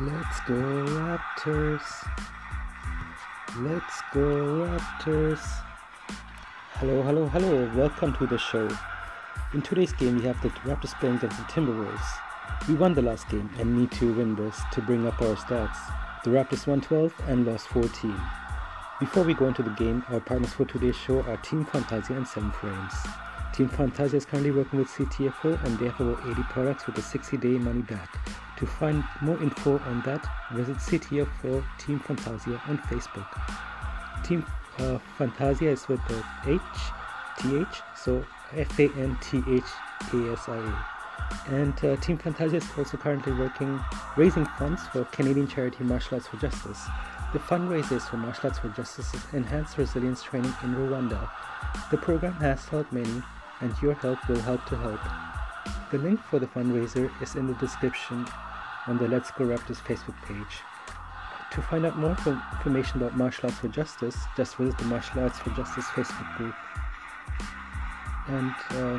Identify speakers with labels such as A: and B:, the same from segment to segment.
A: Let's go Raptors. Let's go Raptors. Hello, hello, hello. Welcome to the show. In today's game, we have the Raptors playing against the Timberwolves. We won the last game and need to win this to bring up our stats. The Raptors won 12 and lost 14. Before we go into the game, our partners for today's show are Team Fanthasia and Sevyn Frames. Team Fanthasia is currently working with CTFO and they have over 80 products with a 60 day money back. To find more info on that, visit CTFO Team Fanthasia on Facebook. Team uh, Fanthasia is with the H, TH, so F A N T H A S I A. And uh, Team Fanthasia is also currently working, raising funds for Canadian charity Martial Arts for Justice. The fundraiser is for Martial Arts for Justice's Enhanced Resilience Training in Rwanda. The program has helped many, and your help will help to help. The link for the fundraiser is in the description on the Let's Go Raptors Facebook page. To find out more information about Martial Arts for Justice, just visit the Martial Arts for Justice Facebook group and uh,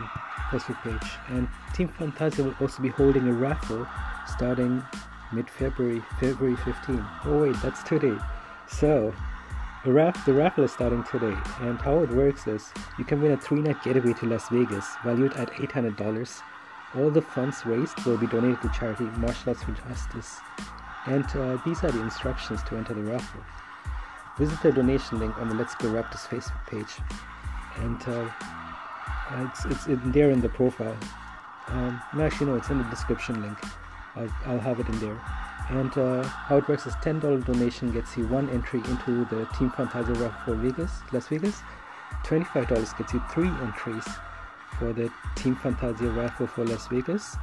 A: Facebook page. And Team Fanthasia will also be holding a raffle starting mid-February, February 15. Oh wait, that's today. So, the, raff- the raffle is starting today, and how it works is you can win a three-night getaway to Las Vegas, valued at $800. All the funds raised will be donated to charity Martial Arts for Justice. And uh, these are the instructions to enter the raffle. Visit the donation link on the Let's Go Raptors Facebook page, and uh, it's, it's in there in the profile. Um, actually, no, it's in the description link. I'll, I'll have it in there. And uh, how it works is $10 donation gets you one entry into the Team Fanthasia raffle for Vegas, Las Vegas. $25 gets you three entries for the Team Fanthasia raffle for Las Vegas.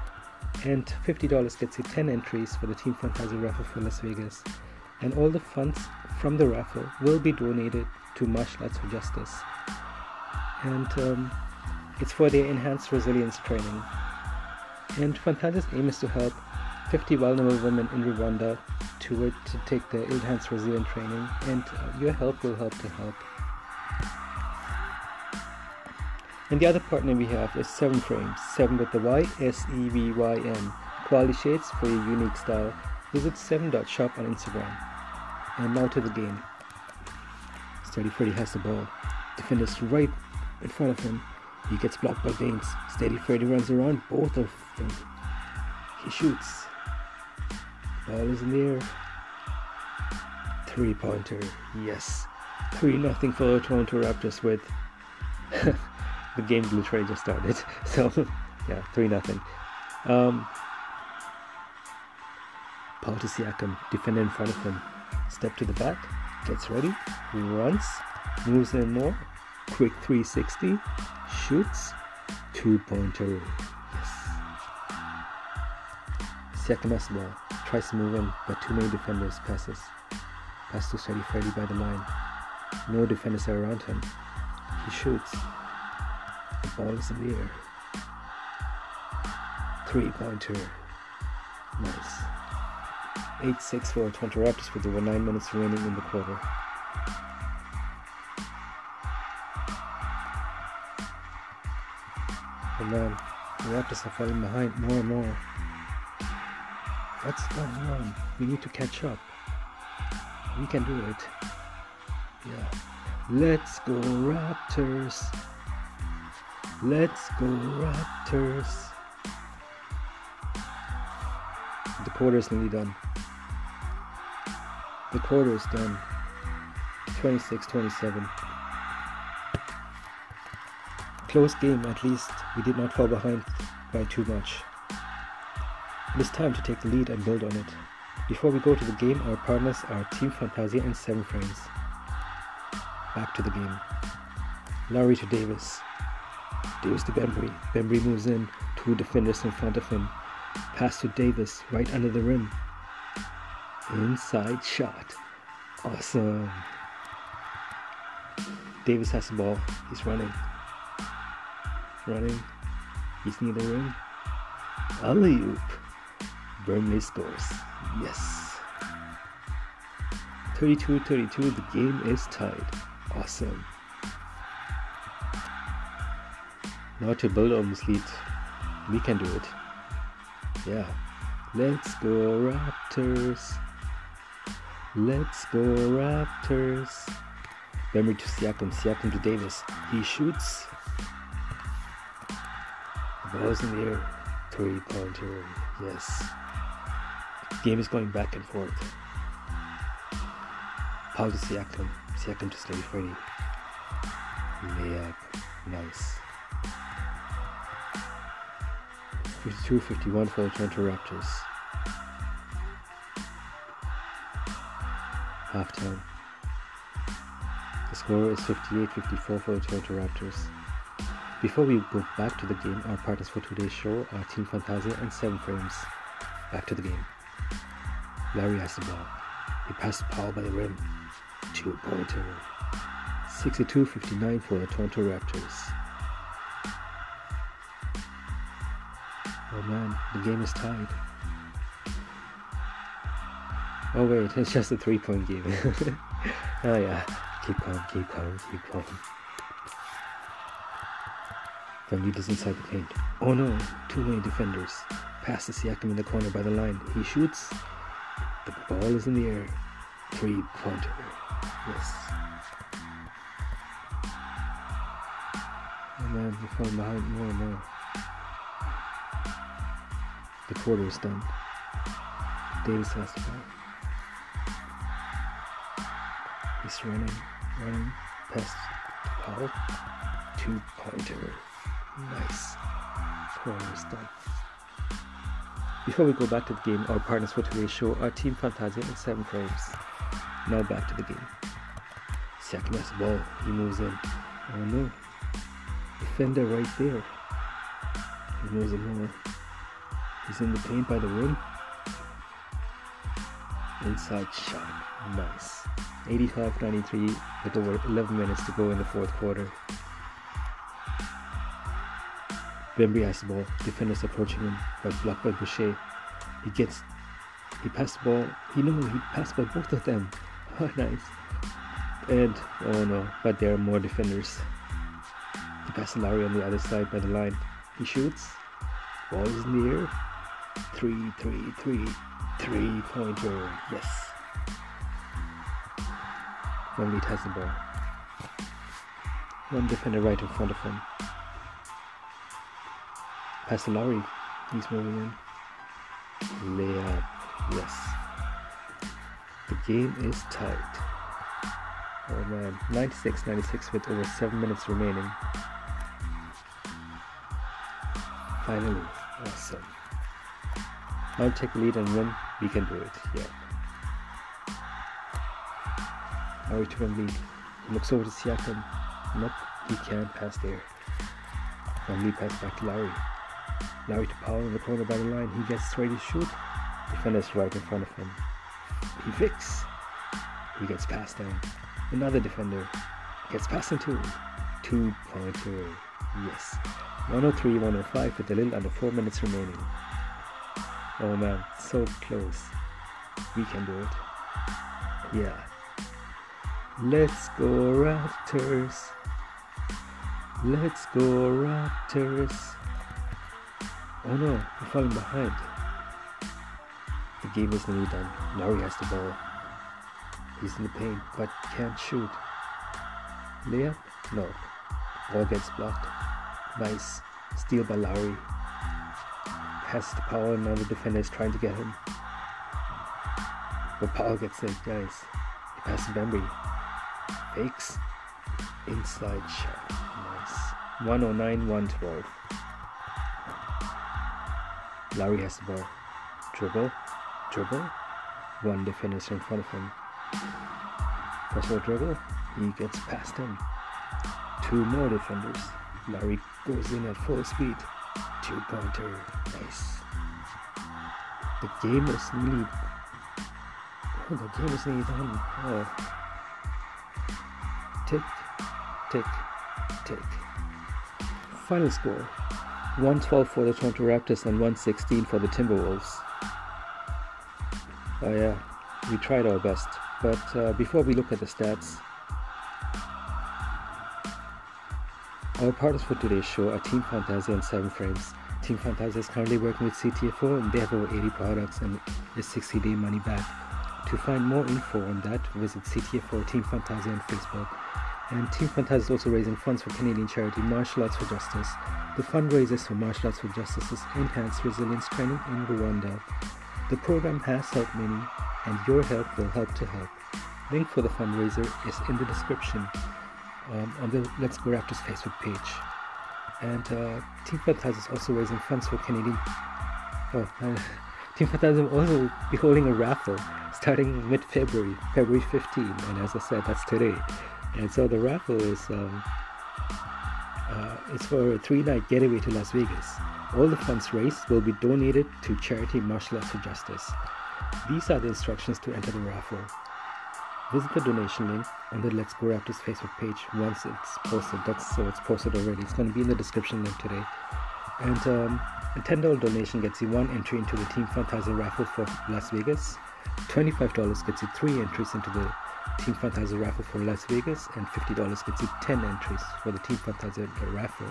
A: And $50 gets you 10 entries for the Team Fanthasia raffle for Las Vegas. And all the funds from the raffle will be donated to Martial Arts for Justice. And um, it's for their enhanced resilience training. And Fanthasia's aim is to help 50 vulnerable women in Rwanda to, to take the enhanced resilience training, and uh, your help will help to help. And the other partner we have is Sevyn Frames, 7 with the Y, S V Y N. Quality shades for your unique style. Visit 7.shop on Instagram. And now to the game. Steady Freddy has the ball. Defender's right in front of him. He gets blocked by Baynes. Steady Freddy runs around both of them. He shoots. Ball is in the air. Three pointer. Yes. 3 nothing for the Toronto Raptors with the game literally just started. So yeah, 3 nothing. Um Powell to Siakam, defender in front of him. Step to the back, gets ready, runs, moves in more, quick 360, shoots, two pointer. Yes. Siakam has ball, tries to move in, but too many defenders passes. Pass to Steady Freddy by the line. No defenders are around him. He shoots. Is in the air. Three pointer. Nice. 8 6 for Toronto Raptors with over 9 minutes remaining in the quarter. And man, the Raptors are falling behind more and more. What's going on? We need to catch up. We can do it. Yeah. Let's go Raptors. Let's go Raptors. The quarter is nearly done. The quarter is done. 26 27. Close game, at least we did not fall behind by too much. It is time to take the lead and build on it. Before we go to the game, our partners are Team Fanthasia and Sevyn Frames. Back to the game. Lowry to Davis. Davis to Bembry. Bembry moves in, two defenders in front of him. Pass to Davis, right under the rim. Inside shot. Awesome. Davis has the ball. He's running. Running. He's near the rim. Alley oop. Burnley scores. Yes. 32 32. The game is tied. Awesome. Now to build this lead. We can do it. Yeah. Let's go Raptors. Let's go Raptors. Bembry to Siakam, Siakam to Davis. He shoots. Ball's in the air. Three pointer. Yes. Game is going back and forth. Powell to Siakam. Siakam to Stay Freddy. Layup. Nice. 52 51 for the Toronto Raptors. Halftime. The score is 58 54 for the Toronto Raptors. Before we go back to the game, our partners for today's show are Team Fanthasia and Sevyn Frames. Back to the game. Lowry has the ball. He passed Powell by the rim. Two pointer. 62 59 for the Toronto Raptors. Man, the game is tied. Oh wait, it's just a three point game. oh yeah, keep calm, keep calm, keep calm. Van is inside the paint. Oh no, too many defenders. Passes Siakam in the corner by the line. He shoots. The ball is in the air. Three pointer. Yes. Oh man, we're falling behind more and more. The quarter is done. Davis has the ball. He's running, running, past Powell. Two pointer. Nice. Quarter is done. Before we go back to the game, our partners for today's show are Team Fanthasia and Sevyn Frames. Now back to the game. Siakam has the ball. He moves in. Oh no. Defender right there. He moves in more. He's in the paint by the rim. Inside shot. Nice. 85 93 with over 11 minutes to go in the fourth quarter. Bembry has the ball. Defenders approaching him, but blocked by Boucher. He gets. He passed the ball. He knew he passed by both of them. Oh, nice. And oh no, but there are more defenders. He passes Lowry on the other side by the line. He shoots. Ball is in the air. Three, three, three, three pointer. Oh. Yes. Bembry has the ball. One defender right in front of him. Lowry. He's moving in. Layup. Yes. The game is tight. Oh man. 96 96 with over 7 minutes remaining. Finally. Awesome. Now take the lead and win. We can do it. Yeah. Now we took a lead. He looks over to Siakam. Nope, he can't pass there. Bembry pass back to Lowry. Lowry to Powell in the corner by the line. He gets ready to shoot. Defender's right in front of him. He fix. He gets passed down. Another defender gets past into too. Two. Yes. 103 105 with a little under 4 minutes remaining. Oh man, so close. We can do it. Yeah. Let's go Raptors. Let's go Raptors. Oh no, we're falling behind. The game is nearly done. Lowry has the ball. He's in the paint, but can't shoot. Layup? No. Ball gets blocked. Nice. Steal by Lowry. Has the power, and now the defender is trying to get him. But Powell gets it, guys. He passes Bembry. Fakes. Inside shot. Nice. 109 112. Lowry has the ball. Dribble. Dribble. One defender is in front of him. Personal dribble. He gets past him. Two more defenders. Lowry goes in at full speed. Two pointer. Nice. The game is nearly. Oh, the game is nearly done. Oh. Tick, tick, tick. Final score 112 for the Toronto Raptors and 116 for the Timberwolves. Oh, yeah, we tried our best. But uh, before we look at the stats, our partners for today's show are Team Fanthasia and Sevyn Frames. Team Fanthasia is currently working with CTFO and they have over 80 products and a 60 day money back. To find more info on that, visit CTFO Team Fanthasia on Facebook. And Team Fanthasia is also raising funds for Canadian charity Martial Arts for Justice. The fundraisers for Martial Arts for Justice's enhanced resilience training in Rwanda. The program has helped many, and your help will help to help. Link for the fundraiser is in the description um, on the Let's Go Raptors Facebook page. And uh, Team Fanthasia is also raising funds for Canadian. Oh, uh, Team Fanthasia will also be holding a raffle starting mid February, February 15. And as I said, that's today. And so the raffle is um, uh, it's for a three night getaway to Las Vegas. All the funds raised will be donated to charity Martial Arts for Justice. These are the instructions to enter the raffle. Visit the donation link on the Let's Go Raptors Facebook page once it's posted. That's so it's posted already. It's going to be in the description link today. And um, a $10 donation gets you one entry into the Team Fanthasia raffle for Las Vegas. $25 gets you three entries into the Team Fanthasia raffle for Las Vegas, and $50 gets you 10 entries for the Team Fanthasia raffle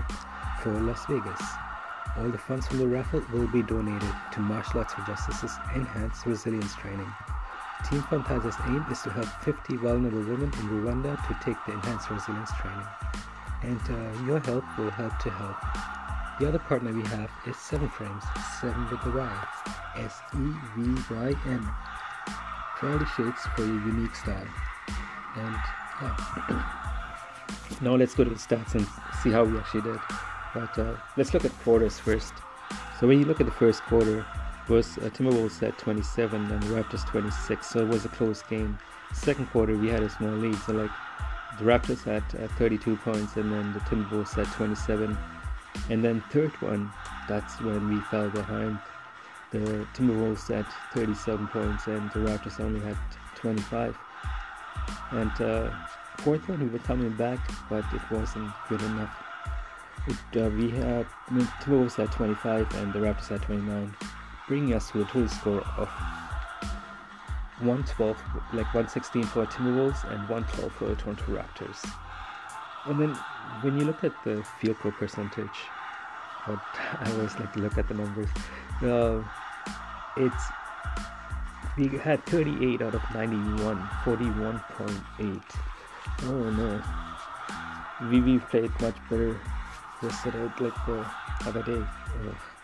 A: for Las Vegas. All the funds from the raffle will be donated to Martial Arts for Justice's Enhanced Resilience Training. Team Fanthasia's aim is to help 50 vulnerable women in Rwanda to take the Enhanced Resilience Training. And uh, your help will help to help. The other partner we have is Sevyn Frames, 7 with the Y, S E V Y N. The shades for your unique style. And yeah. now let's go to the stats and see how we actually did. But uh, let's look at quarters first. So when you look at the first quarter, was uh, Timberwolves at 27 and the Raptors 26, so it was a close game. Second quarter we had a small lead, so like the Raptors uh, 32 points and then the Timberwolves at 27, and then third one, that's when we fell behind. The Timberwolves at 37 points and the Raptors only had 25. And uh, fourth one we were coming back, but it wasn't good enough. It, uh, we had Timberwolves at 25 and the Raptors at 29 bringing us to a total score of 112, like 116 for Timberwolves and 112 for the Toronto Raptors. And then when you look at the field goal percentage, I always like to look at the numbers. Uh, it's we had 38 out of 91, 41.8. Oh no, we we played much better yesterday, like the other day. Uh,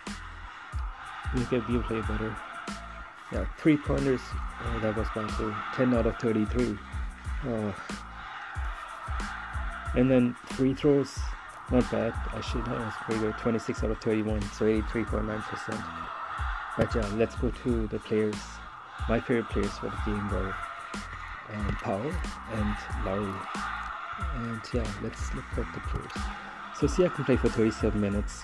A: we get view play better. Yeah, three pointers. Oh, that was fun too. 10 out of 33. Oh. And then free throws, not bad. I should was pretty good. 26 out of 31, so 83.9%. But yeah, let's go to the players. My favorite players for the game were um, Powell and Lowry. And yeah, let's look at the players. So Siakam played for 37 minutes.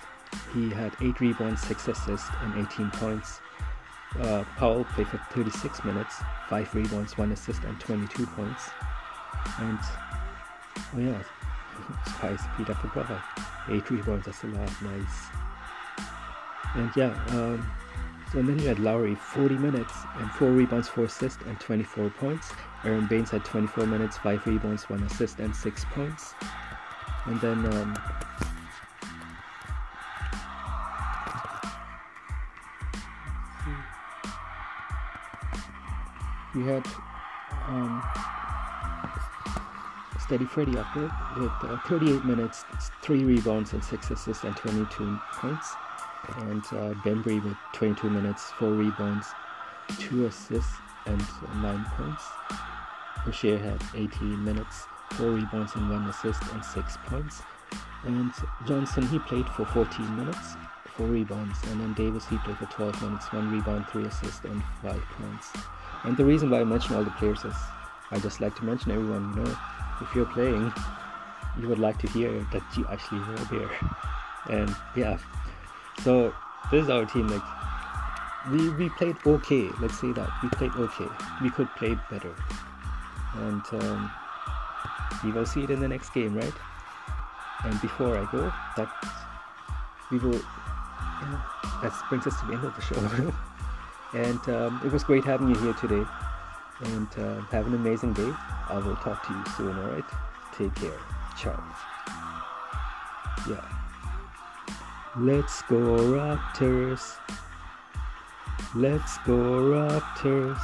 A: He had 8 rebounds, 6 assists, and 18 points. Uh, Powell played for 36 minutes, 5 rebounds, 1 assist, and 22 points. And, oh yeah, Spicy P, I forgot. 8 rebounds, that's a lot, nice. And yeah, um, so then you had Lowry, 40 minutes, and 4 rebounds, 4 assists, and 24 points. Aron Baynes had 24 minutes, 5 rebounds, 1 assist, and 6 points. And then um, we had um, Steady Freddy up there with uh, 38 minutes, 3 rebounds and 6 assists and 22 points. And uh, Bembry with 22 minutes, 4 rebounds, 2 assists and 9 points. Boucher had 18 minutes, 4 rebounds and 1 assist and 6 points. And Johnson, he played for 14 minutes, 4 rebounds. And then Davis, he played for 12 minutes, 1 rebound, 3 assists and 5 points. And the reason why I mention all the players is I just like to mention everyone, you know, if you're playing, you would like to hear that you actually were there. And yeah, so this is our team. Like, we, we played okay, let's say that. We played okay. We could play better. And um, we will see it in the next game, right? And before I go, that we will, know, that brings us to the end of the show. And um, it was great having you here today. And uh, have an amazing day. I will talk to you soon, alright? Take care. Ciao. Yeah. Let's go Raptors. Let's go Raptors.